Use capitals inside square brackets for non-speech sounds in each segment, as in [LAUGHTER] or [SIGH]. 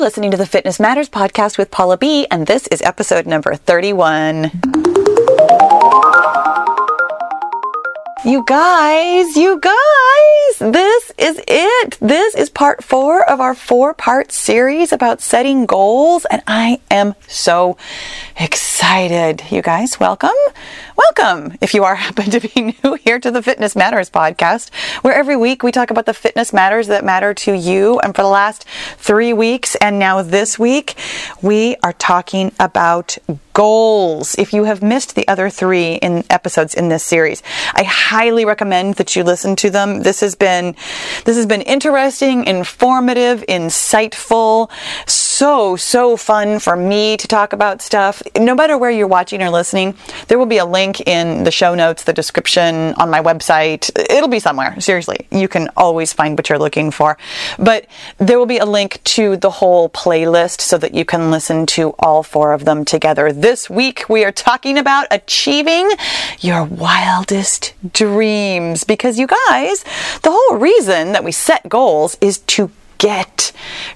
You're listening to the Fitness Matters podcast with Paula B, and this is episode number 31. You guys, you guys, this is it. This is part four of our four part series about setting goals, and I am so excited. You guys, welcome. Welcome. If you are [LAUGHS] happen to be new here to the Fitness Matters podcast, where every week we talk about the fitness matters that matter to you. And for the last three weeks, and now this week, we are talking about goals. If you have missed the other three in episodes in this series, I highly recommend that you listen to them. This has been this has been interesting, informative, insightful, so so fun for me to talk about stuff. No matter where you're watching or listening, there will be a link in the show notes, the description on my website. It'll be somewhere. Seriously, you can always find what you're looking for. But there will be a link to the whole playlist so that you can listen to all four of them together. This week we are talking about achieving your wildest dreams because you guys, the whole reason that we set goals is to get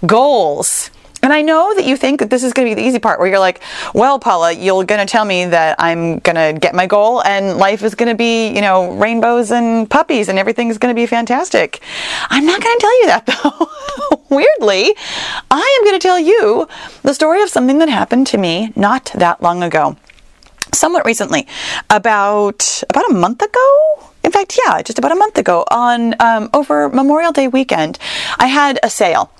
goals. And I know that you think that this is going to be the easy part where you're like, well, Paula, you're going to tell me that I'm going to get my goal and life is going to be, you know, rainbows and puppies and everything's going to be fantastic. I'm not going to tell you that [LAUGHS] though. Weirdly, I am going to tell you the story of something that happened to me not that long ago. Somewhat recently, about about a month ago, in fact, yeah, just about a month ago on um, over Memorial Day weekend, I had a sale,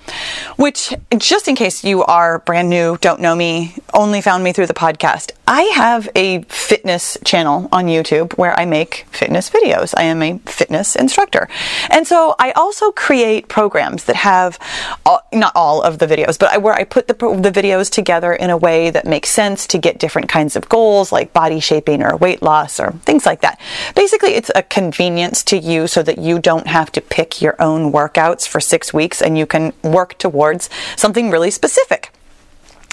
which, just in case you are brand new, don't know me, only found me through the podcast, I have a fitness channel on YouTube where I make fitness videos. I am a fitness instructor. And so I also create programs that have, all, not all of the videos, but where I put the, the videos together in a way that makes sense to get different kinds of goals like body shaping or weight loss or things like that. Basically, it's a convenience to you so that you don't have to pick your own workouts for six weeks and you can work towards something really specific.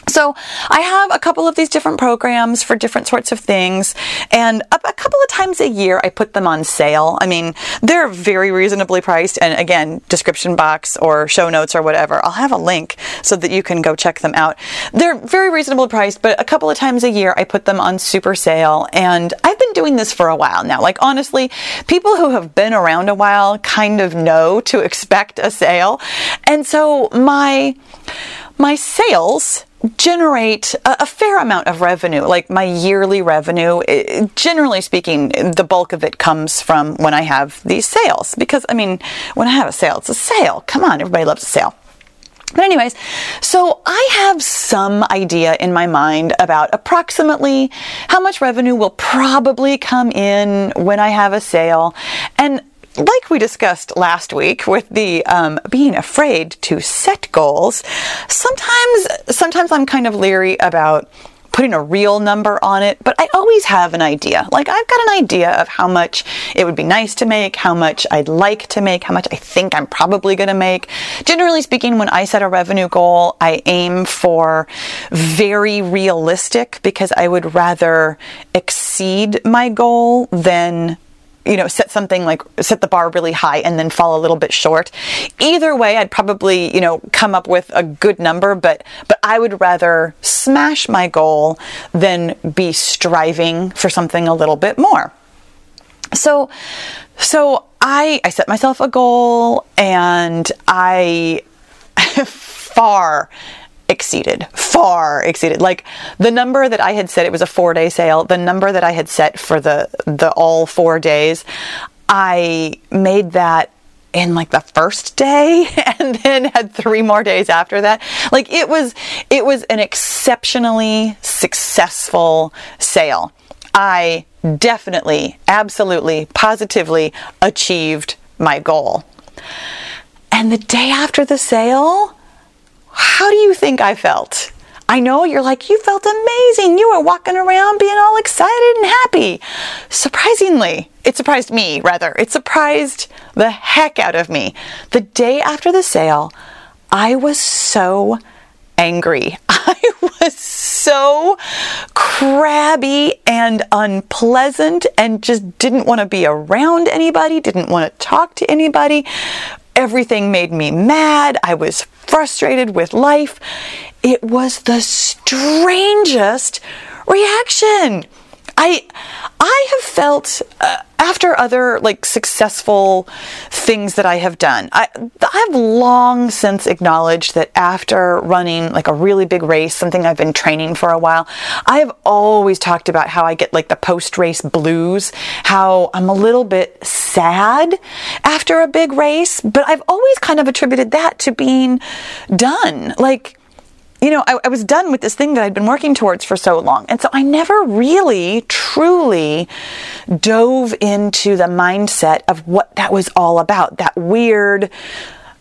So I have a couple of these different programs for different sorts of things, and a, couple of times a year I put them on sale. I mean, they're very reasonably priced, and again, description box or show notes or whatever, I'll have a link so that you can go check them out. They're very reasonably priced, but a couple of times a year I put them on super sale, and I've been doing this for a while now. Like honestly, people who have been around a while kind of know to expect a sale, and so my my sales generate a, a, fair amount of revenue, like my yearly revenue. It, generally speaking, the bulk of it comes from when I have these sales. Because, I mean, when I have a sale, it's a sale. Come on, everybody loves a sale. But, anyways, so I have some idea in my mind about approximately how much revenue will probably come in when I have a sale. And like we discussed last week with the um, being afraid to set goals, sometimes sometimes I'm kind of leery about putting a real number on it, but I always have an idea. Like I've got an idea of how much it would be nice to make, how much I'd like to make, how much I think I'm probably going to make. Generally speaking, when I set a revenue goal, I aim for very realistic because I would rather exceed my goal than you know, set something like set the bar really high and then fall a little bit short. Either way, I'd probably, you know, come up with a good number, but but I would rather smash my goal than be striving for something a little bit more. So so I I set myself a goal and I [LAUGHS] far exceeded, far exceeded. Like the number that I had set, it was a four day sale. The number that I had set for the the all four days, I made that in like the first day [LAUGHS] and then had three more days after that. Like it was it was an exceptionally successful sale. I definitely, absolutely, positively achieved my goal. And the day after the sale, how do you think I felt? I know you're like, you felt amazing. You were walking around being all excited and happy. Surprisingly, it surprised me, rather. It surprised the heck out of me. The day after the sale, I was so angry. [LAUGHS] I was so crabby and unpleasant and just didn't want to be around anybody, didn't want to talk to anybody Everything made me mad. I was frustrated with life. It was the strangest reaction. I I have felt uh, after other like successful things that I have done. I I have long since acknowledged that after running like a really big race, something I've been training for a while, I have always talked about how I get like the post race blues, how I'm a little bit sad after a big race, but I've always kind of attributed that to being done. Like you know, I, I, was done with this thing that I'd been working towards for so long. And so I never really, truly dove into the mindset of what that was all about. That weird,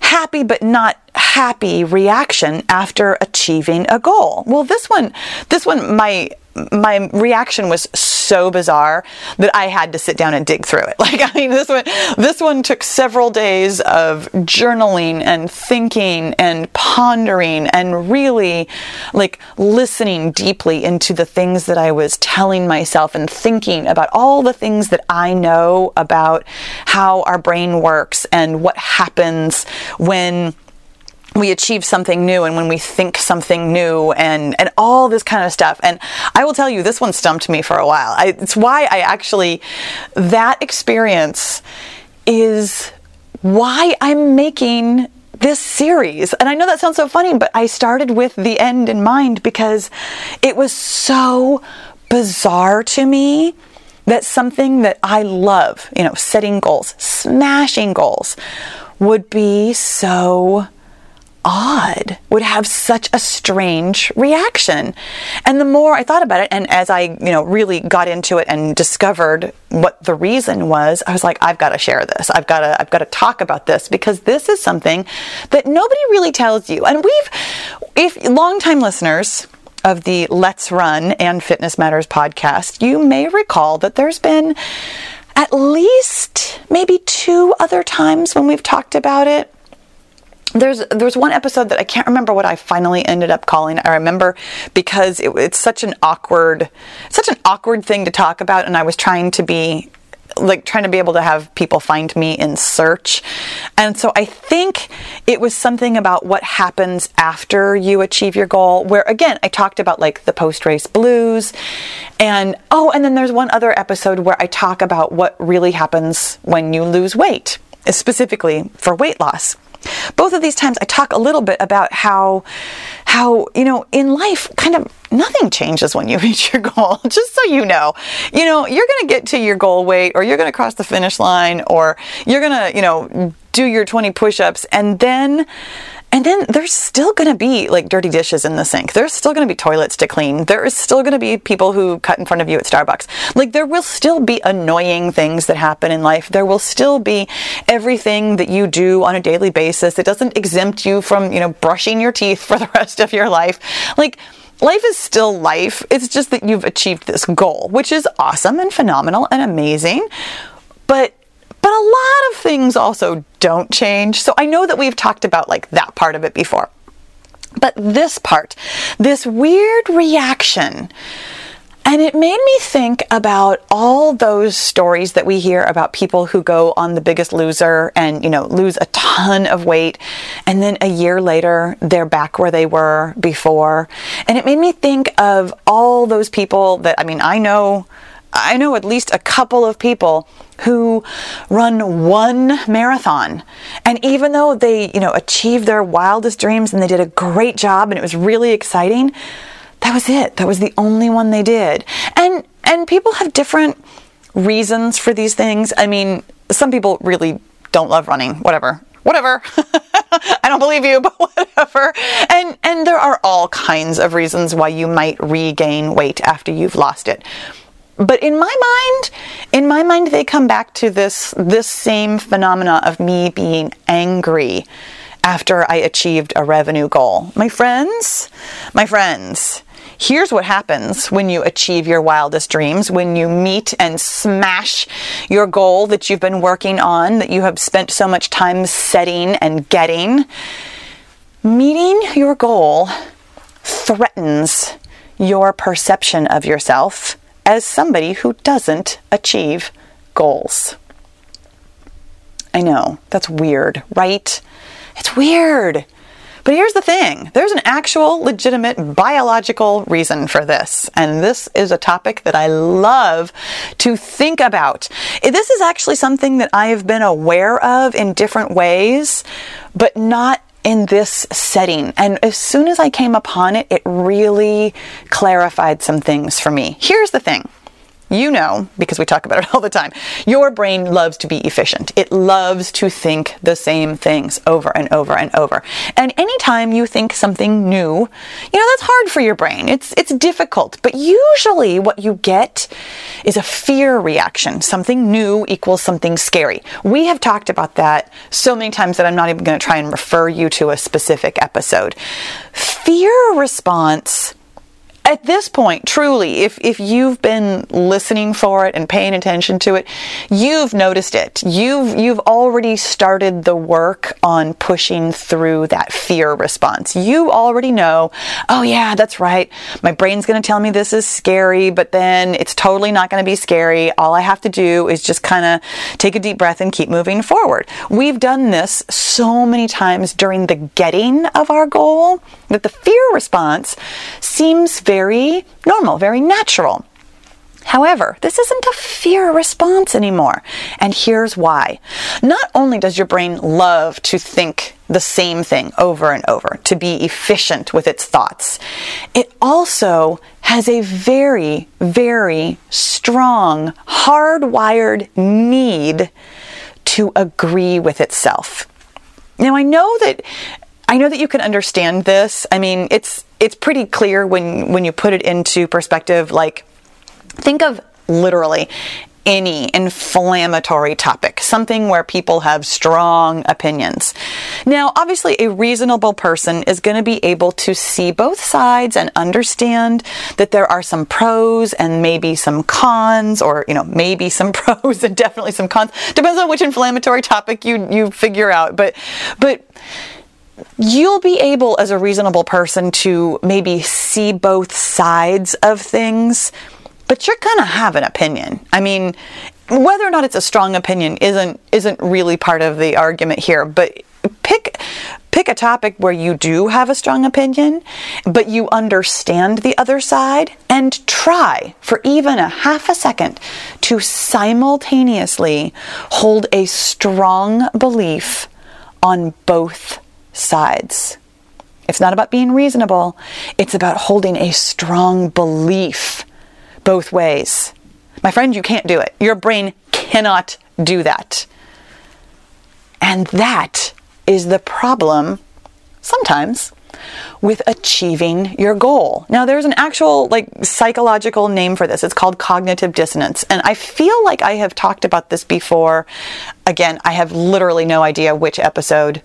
happy but not happy reaction after achieving a goal. Well, this one, this one, my my reaction was so bizarre that I had to sit down and dig through it. [LAUGHS] Like, I mean, this one, this one took several days of journaling and thinking and pondering and really like listening deeply into the things that I was telling myself and thinking about all the things that I know about how our brain works and what happens when we achieve something new and when we think something new and and all this kind of stuff. And i will tell you this one stumped me for a while. I, it's why i actually that experience is why i'm making this series. And i know that sounds so funny but i started with the end in mind because it was so bizarre to me that something that i love you know setting goals smashing goals would be so odd, would have such a strange reaction. And the more I thought about it, and as I, you know, really got into it and discovered what the reason was, I was like, I've got to share this. I've got to, I've got to talk about this because this is something that nobody really tells you. And we've, if longtime listeners, of the Let's Run and Fitness Matters podcast, you may recall that there's been at least maybe two other times when we've talked about it there's there's one episode that I can't remember what I finally ended up calling. I remember because it, it's such an awkward, such an awkward thing to talk about, and I was trying to be like trying to be able to have people find me in search. And so I think it was something about what happens after you achieve your goal, where again, I talked about like the post race blues. And oh, and then there's one other episode where I talk about what really happens when you lose weight, specifically for weight loss both of these times I talk a little bit about how how you know in life kind of nothing changes when you [LAUGHS] reach your goal [LAUGHS] just so you know. You know you're going to get to your goal weight or you're going to cross the finish line or you're going to you know do your 20 push-ups and then and then there's still going to be like dirty dishes in the sink. There's still going to be toilets to clean. There is still going to be people who cut in front of you at Starbucks. Like there will still be annoying things that happen in life. There will still be everything that you do on a daily basis. It doesn't exempt you from, you know, brushing your teeth for the [LAUGHS] rest of your life. Like life is still life. It's just that you've achieved this goal, which is awesome and phenomenal and amazing. But but a lot of things also don't change. So I know that we've talked about like that part of it before. But this part, this weird reaction, and it made me think about all those stories that we hear about people who go on the biggest loser and, you know, lose a ton of weight. And then a year later, they're back where they were before. And it made me think of all those people that, I mean, I know, I know at least a couple of people who run one marathon. And even though they, you know, achieved their wildest dreams and they did a great job and it was really exciting, that was it. That was the only one they did. And and people have different reasons for these things. I mean, some people really don't love running, whatever. Whatever. [LAUGHS] I don't believe you, [LAUGHS] but whatever. And and there are all kinds of reasons why you might regain weight after you've lost it but in my mind in my mind they come back to this this same phenomena of me being angry after I achieved a revenue goal. My friends, my friends, here's what happens when you achieve your wildest dreams, when you meet and smash your goal that you've been working on, that you have spent so much time setting and getting. Meeting your goal threatens your perception of yourself as somebody who doesn't achieve goals. I know, that's weird, right? It's weird. But here's the thing there's an actual, legitimate biological reason for this. And this is a topic that I love to think about. This is actually something that I have been aware of in different ways, but not in this setting. And as soon as I came upon it, it really clarified some things for me. Here's the thing you know, because we talk about it [LAUGHS] all the time, your brain loves to be efficient. It loves to think the same things over and over and over. And anytime you think something new, you know, that's hard for your brain. It's, it's difficult. But usually what you get is a fear reaction. Something new equals something scary. We have talked about that so many times that I'm not even going to try and refer you to a specific episode. Fear response at this point, truly, if, if you've been listening for it and paying attention to it, you've noticed it. You've, you've already started the work on pushing through that fear response. You already know, oh yeah, that's right. My brain's going to tell me this is scary, but then it's totally not going to be scary. All I have to do is just kind of take a deep breath and keep moving forward. We've done this so many times during the getting of our goal that the fear response seems very normal, very natural. However, this isn't a fear response anymore. And here's why. Not only does your brain love to think the same thing over and over, to be efficient with its thoughts, it also has a very, very strong, hardwired need to agree with itself. Now, I know that I know that you can understand this. I mean, it's it's pretty clear when when you put it into perspective like think of literally any inflammatory topic, something where people have strong opinions. Now, obviously, a reasonable person is going to be able to see both sides and understand that there are some pros and maybe some cons, or, you know, maybe some [LAUGHS] pros and definitely some cons. Depends on which inflammatory topic you, you figure out. But, but, you'll be able, as a reasonable person, to maybe see both sides of things, but you're gonna have an opinion. I mean, whether or not it's a strong opinion isn't isn't really part of the argument here, but pick pick a topic where you do have a strong opinion, but you understand the other side and try for even a half a second to simultaneously hold a strong belief on both sides. It's not about being reasonable, it's about holding a strong belief both ways. My friend, you can't do it. Your brain cannot do that. And that is the problem sometimes with achieving your goal. Now there's an actual like psychological name for this. It's called cognitive dissonance. And I feel like I have talked about this before. Again, I have literally no idea which episode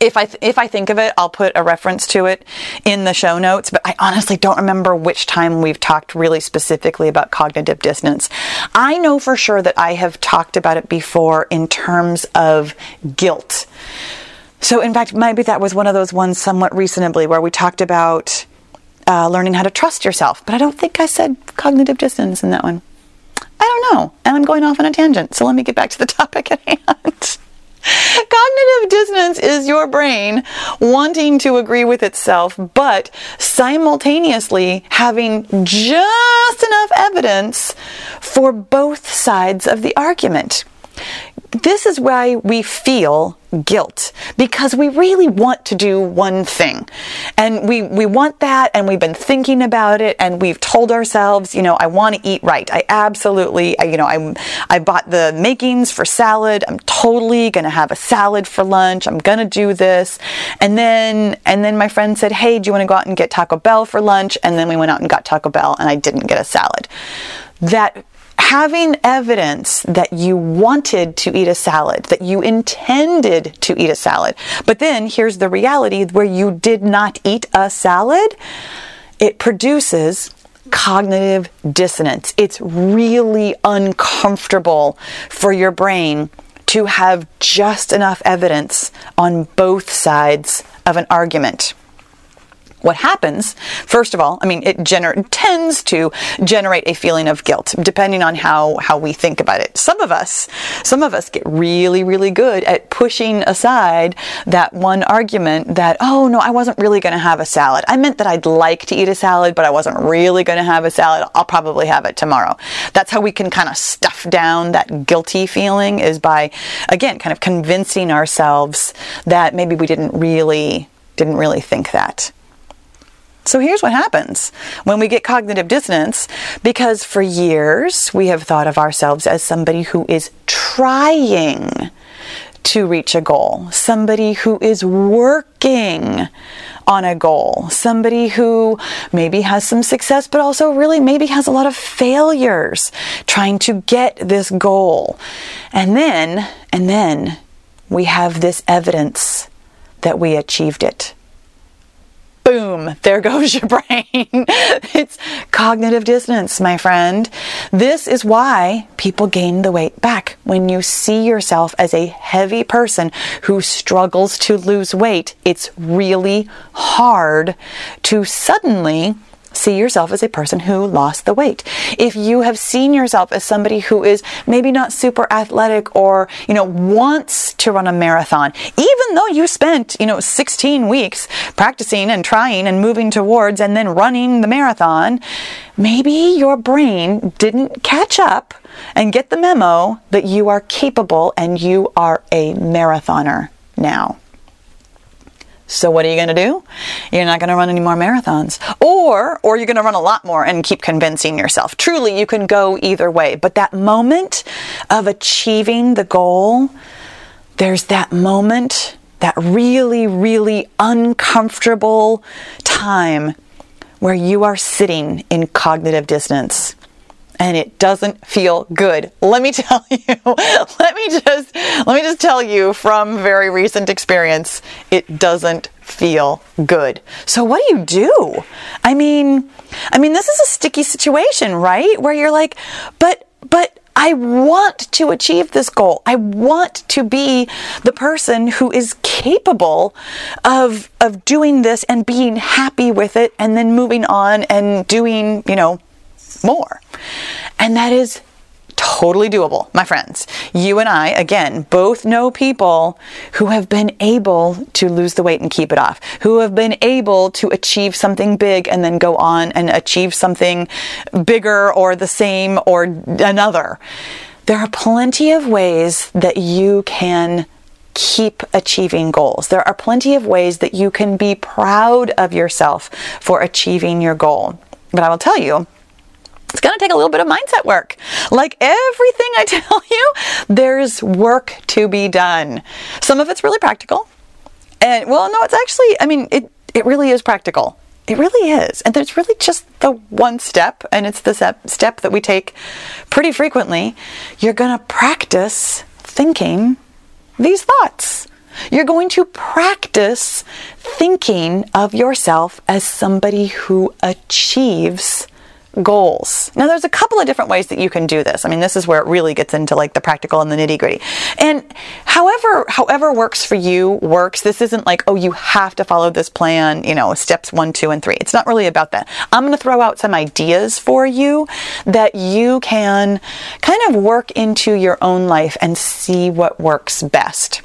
if I th- if I think of it, I'll put a reference to it in the show notes. But I honestly don't remember which time we've talked really specifically about cognitive dissonance. I know for sure that I have talked about it before in terms of guilt. So, in fact, maybe that was one of those ones somewhat recently where we talked about uh, learning how to trust yourself. But I don't think I said cognitive dissonance in that one. I don't know. And I'm going off on a tangent. So let me get back to the [LAUGHS] topic at hand. [LAUGHS] Cognitive dissonance is your brain wanting to agree with itself, but simultaneously having just enough evidence for both sides of the argument. This is why we feel guilt because we really want to do one thing. And we, we want that and we've been thinking about it and we've told ourselves, you know, I want to eat right. I absolutely, I, you know, I, I bought the makings for salad. I'm totally going to have a salad for lunch. I'm going to do this. And then, and then my friend said, Hey, do you want to go out and get Taco Bell for lunch? And then we went out and got Taco Bell and I didn't get a salad. That having evidence that you wanted to eat a salad, that you intended to eat a salad, but then here's the reality where you did not eat a salad, it produces cognitive dissonance. It's really uncomfortable for your brain to have just enough evidence on both sides of an argument. What happens first of all i mean it gener- tends to generate a feeling of guilt depending on how how we think about it. Some of us some of us get really really good at pushing aside that one argument that oh no i wasn't really going to have a salad. I meant that i'd like to eat a salad but i wasn't really going to have a salad. I'll probably have it tomorrow. That's how we can kind of stuff down that guilty feeling is by again kind of convincing ourselves that maybe we didn't really didn't really think that so here's what happens when we get cognitive dissonance because for years we have thought of ourselves as somebody who is trying to reach a goal, somebody who is working on a goal, somebody who maybe has some success, but also really maybe has a lot of failures trying to get this goal. And then, and then we have this evidence that we achieved it boom, there goes your [LAUGHS] brain. it's cognitive dissonance, my friend. This is why people gain the weight back. When you see yourself as a heavy person who struggles to lose weight, it's really hard to suddenly see yourself as a person who lost the weight. If you have seen yourself as somebody who is maybe not super athletic or, you know, wants to run a marathon, even though you spent, you know, 16 weeks practicing and trying and moving towards and then running the marathon, maybe your brain didn't catch up and get the memo that you are capable and you are a marathoner now. So what are you going to do? You're not going to run any more marathons. Or or you're going to run a lot more and keep convincing yourself. Truly, you can go either way, but that moment of achieving the goal, there's that moment, that really really uncomfortable time where you are sitting in cognitive dissonance and it doesn't feel good. Let me [LAUGHS] tell you. let me just let me just tell you from very recent experience, it doesn't feel good. So what do you do? I mean, I mean this is a sticky situation, right? Where you're like, but but I want to achieve this goal. I want to be the person who is capable of of doing this and being happy with it and then moving on and doing, you know, more. And that is totally doable, my friends. You and I, again, both know people who have been able to lose the weight and keep it off, who have been able to achieve something big and then go on and achieve something bigger or the same or another. There are plenty of ways that you can keep achieving goals. There are plenty of ways that you can be proud of yourself for achieving your goal. But I will tell you, it's going to take a little bit of mindset work. Like everything I [LAUGHS] tell you, there's work to be done. Some of it's really practical. And well, no, it's actually, I mean, it, it really is practical. It really is. And there's really just the one step, and it's the step that we take pretty frequently. You're going to practice thinking these thoughts. You're going to practice thinking of yourself as somebody who achieves goals. Now, there's a couple of different ways that you can do this. I mean, this is where it really gets into like the practical and the nitty gritty. And however, however works for you works. This isn't like, oh, you have to follow this plan, you know, steps one, two, and three. It's not really about that. I'm going to throw out some ideas for you that you can kind of work into your own life and see what works best.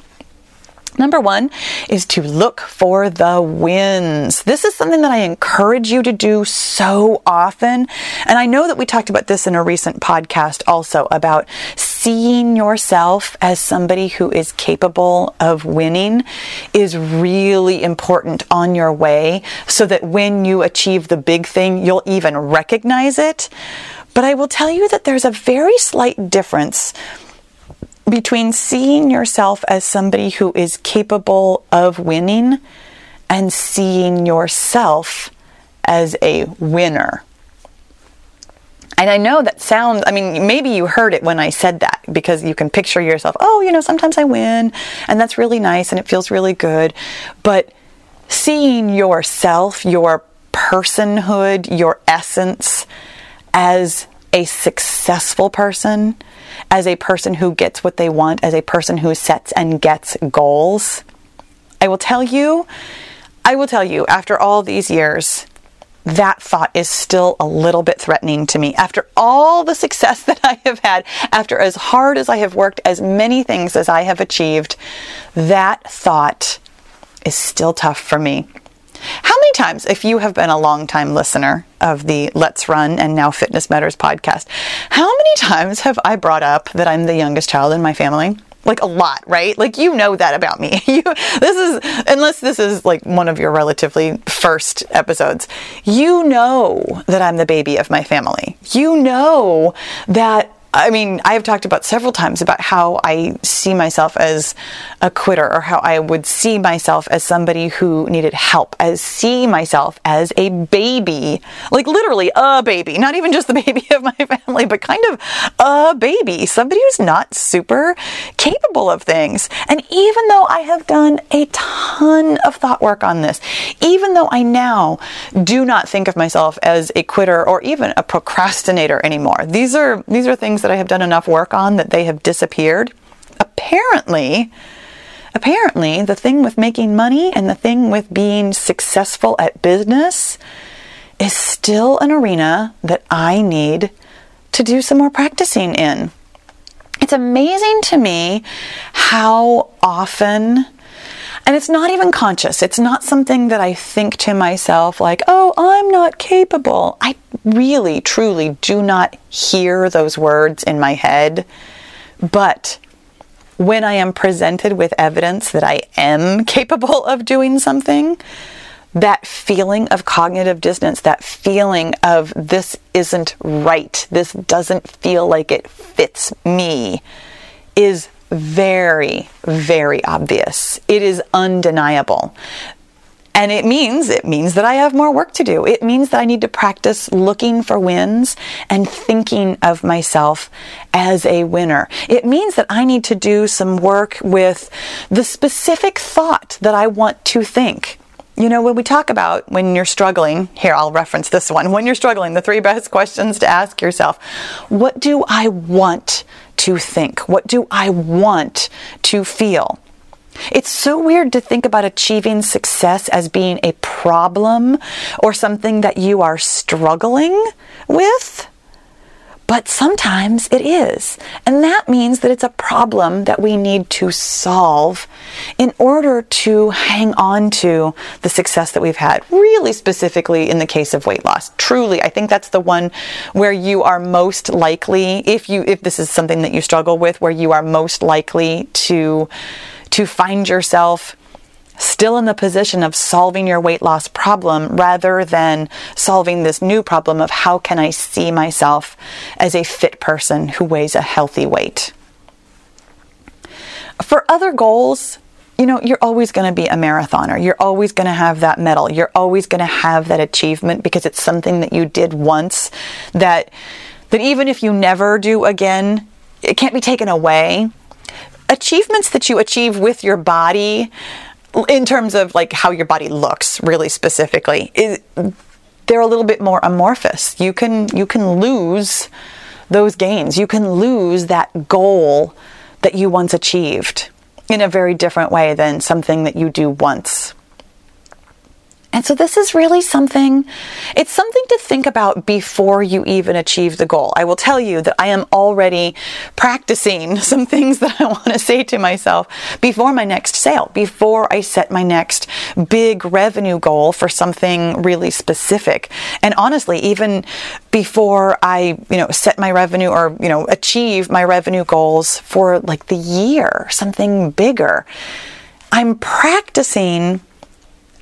Number one is to look for the wins. This is something that I encourage you to do so often. And I know that we talked about this in a recent podcast also about seeing yourself as somebody who is capable of winning is really important on your way so that when you achieve the big thing, you'll even recognize it. But I will tell you that there's a very slight difference between seeing yourself as somebody who is capable of winning and seeing yourself as a winner. And I know that sounds, I mean, maybe you heard it when I said that because you can picture yourself, oh, you know, sometimes I win and that's really nice and it feels really good. But seeing yourself, your personhood, your essence as a successful person, as a person who gets what they want, as a person who sets and gets goals, I will tell you, I will tell you, after all these years, that thought is still a little bit threatening to me. After all the success [LAUGHS] that I have had, after as hard as I have worked, as many things as I have achieved, that thought is still tough for me. How many times, if you have been a long time listener of the Let's Run and now Fitness Matters podcast, how many times have I brought up that I'm the youngest child in my family? like a lot, right? Like you know that about me. [LAUGHS] You this is unless this is like one of your relatively first episodes. You know that I'm the baby of my family. You know that I mean, I have talked about several times about how I see myself as a quitter or how I would see myself as somebody who needed help, as see myself as a baby, like literally a baby, not even just the [LAUGHS] baby of my family, but kind of a baby, somebody who's not super capable of things. And even though I have done a ton of thought work on this, even though I now do not think of myself as a quitter or even a procrastinator anymore, these are, these are things that I have done enough work on that they have disappeared. Apparently, apparently the thing with making money and the thing with being successful at business is still an arena that I need to do some more practicing in. It's amazing to me how often and it's not even conscious. It's not something that I think to myself like, oh, I'm not capable. I really, truly do not hear those words in my head. But when I am presented with evidence that I am [LAUGHS] capable of doing something, that feeling of cognitive dissonance, that feeling of this isn't right, this doesn't feel like it fits me, is very, very obvious. It is undeniable. And it means, it means that I have more work to do. It means that I need to practice looking for wins and thinking of myself as a winner. It means that I need to do some work with the specific thought that I want to think. You know, when we talk about when you're struggling, here I'll reference this one. When you're struggling, the three best [LAUGHS] questions to ask yourself what do I want to think? What do I want to feel? It's so weird to think about achieving success as being a problem or something that you are struggling with. But sometimes it is. And that means that it's a problem that we need to solve in order to hang on to the success that we've had. Really specifically in the case of weight loss. Truly, I think that's the one where you are most likely, if you if this is something that you struggle with, where you are most likely to to find yourself still in the position of solving your weight loss problem rather than solving this new problem of how can I see myself as a fit person who weighs a healthy weight. For other goals, you know, you're always going to be a marathoner. You're always going to have that medal. You're always going to have that achievement because it's something that you did once that that even if you never do again, it can't be taken away. Achievements that you achieve with your body in terms of like how your body looks really specifically is they're a little bit more amorphous. You can you can lose those gains. You can lose that goal that you once achieved in a very different way than something that you do once and so this is really something, it's something to think about before you even achieve the goal. I will tell you that I am already practicing [LAUGHS] some things that I want to say to myself before my next sale, before I set my next big revenue goal for something really specific. And honestly, even before I, you know, set my revenue or, you know, achieve my revenue goals for like the year, something bigger. I'm practicing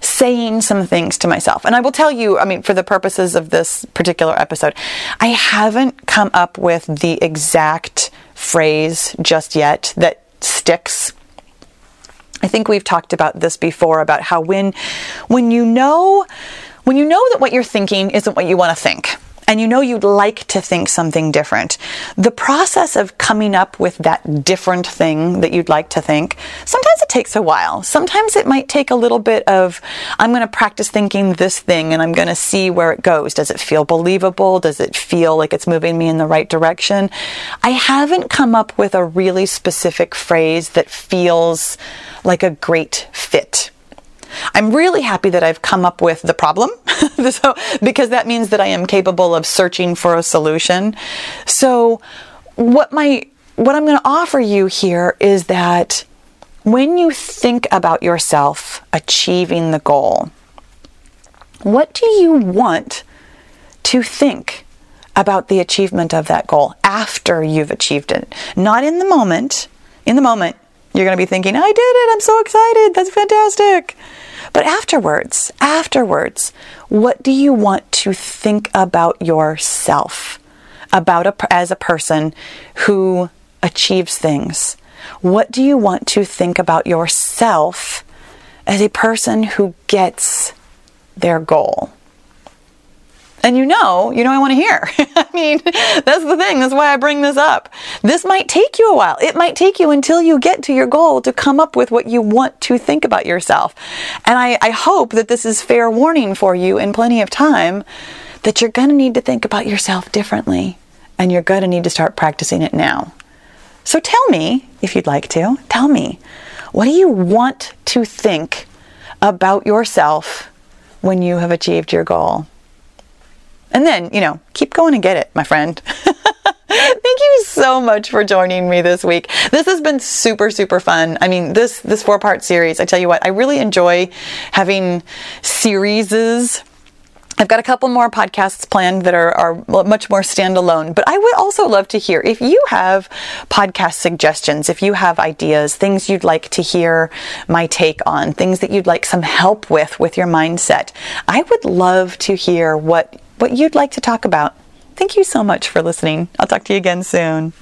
saying some things to myself. And I will tell you, I mean, for the purposes of this particular episode, I haven't come up with the exact phrase just yet that sticks. I think we've talked about this before about how when when you know when you know that what you're thinking isn't what you want to think and you know you'd like to think something different, the process of coming up with that different thing that you'd like to think, sometimes it takes a while. Sometimes it might take a little bit of, I'm going to practice thinking this thing and I'm going to see where it goes. Does it feel believable? Does it feel like it's moving me in the right direction? I haven't come up with a really specific phrase that feels like a great fit. I'm really happy that I've come up with the problem [LAUGHS] so, because that means that I am capable of searching for a solution. So, what my what I'm going to offer you here is that when you think about yourself achieving the goal, what do you want to think about the achievement of that goal after you've achieved it? Not in the moment. In the moment, you're going to be thinking, I did it, I'm so excited, that's fantastic. But afterwards, afterwards, what do you want to think about yourself? About a, as a person who achieves things? What do you want to think about yourself as a person who gets their goal? And you know, you know, I want to hear. [LAUGHS] I mean, that's the thing. That's why I bring this up. This might take you a while. It might take you until you get to your goal to come up with what you want to think about yourself. And I, I hope that this is fair warning for you in plenty of time that you're going to need to think about yourself differently and you're going to need to start practicing it now. So tell me, if you'd like to, tell me, what do you want to think about yourself when you have achieved your goal? And then, you know, keep going and get it, my friend. [LAUGHS] Thank you so much for joining me this week. This has been super super fun. I mean, this this four-part series, I tell you what, I really enjoy having series I've got a couple more podcasts planned that are, are much more standalone, but I would also love to hear if you have podcast suggestions, if you have ideas, things you'd like to hear my take on, things that you'd like some help with with your mindset. I would love to hear what what you'd like to talk about. Thank you so much for listening. I'll talk to you again soon.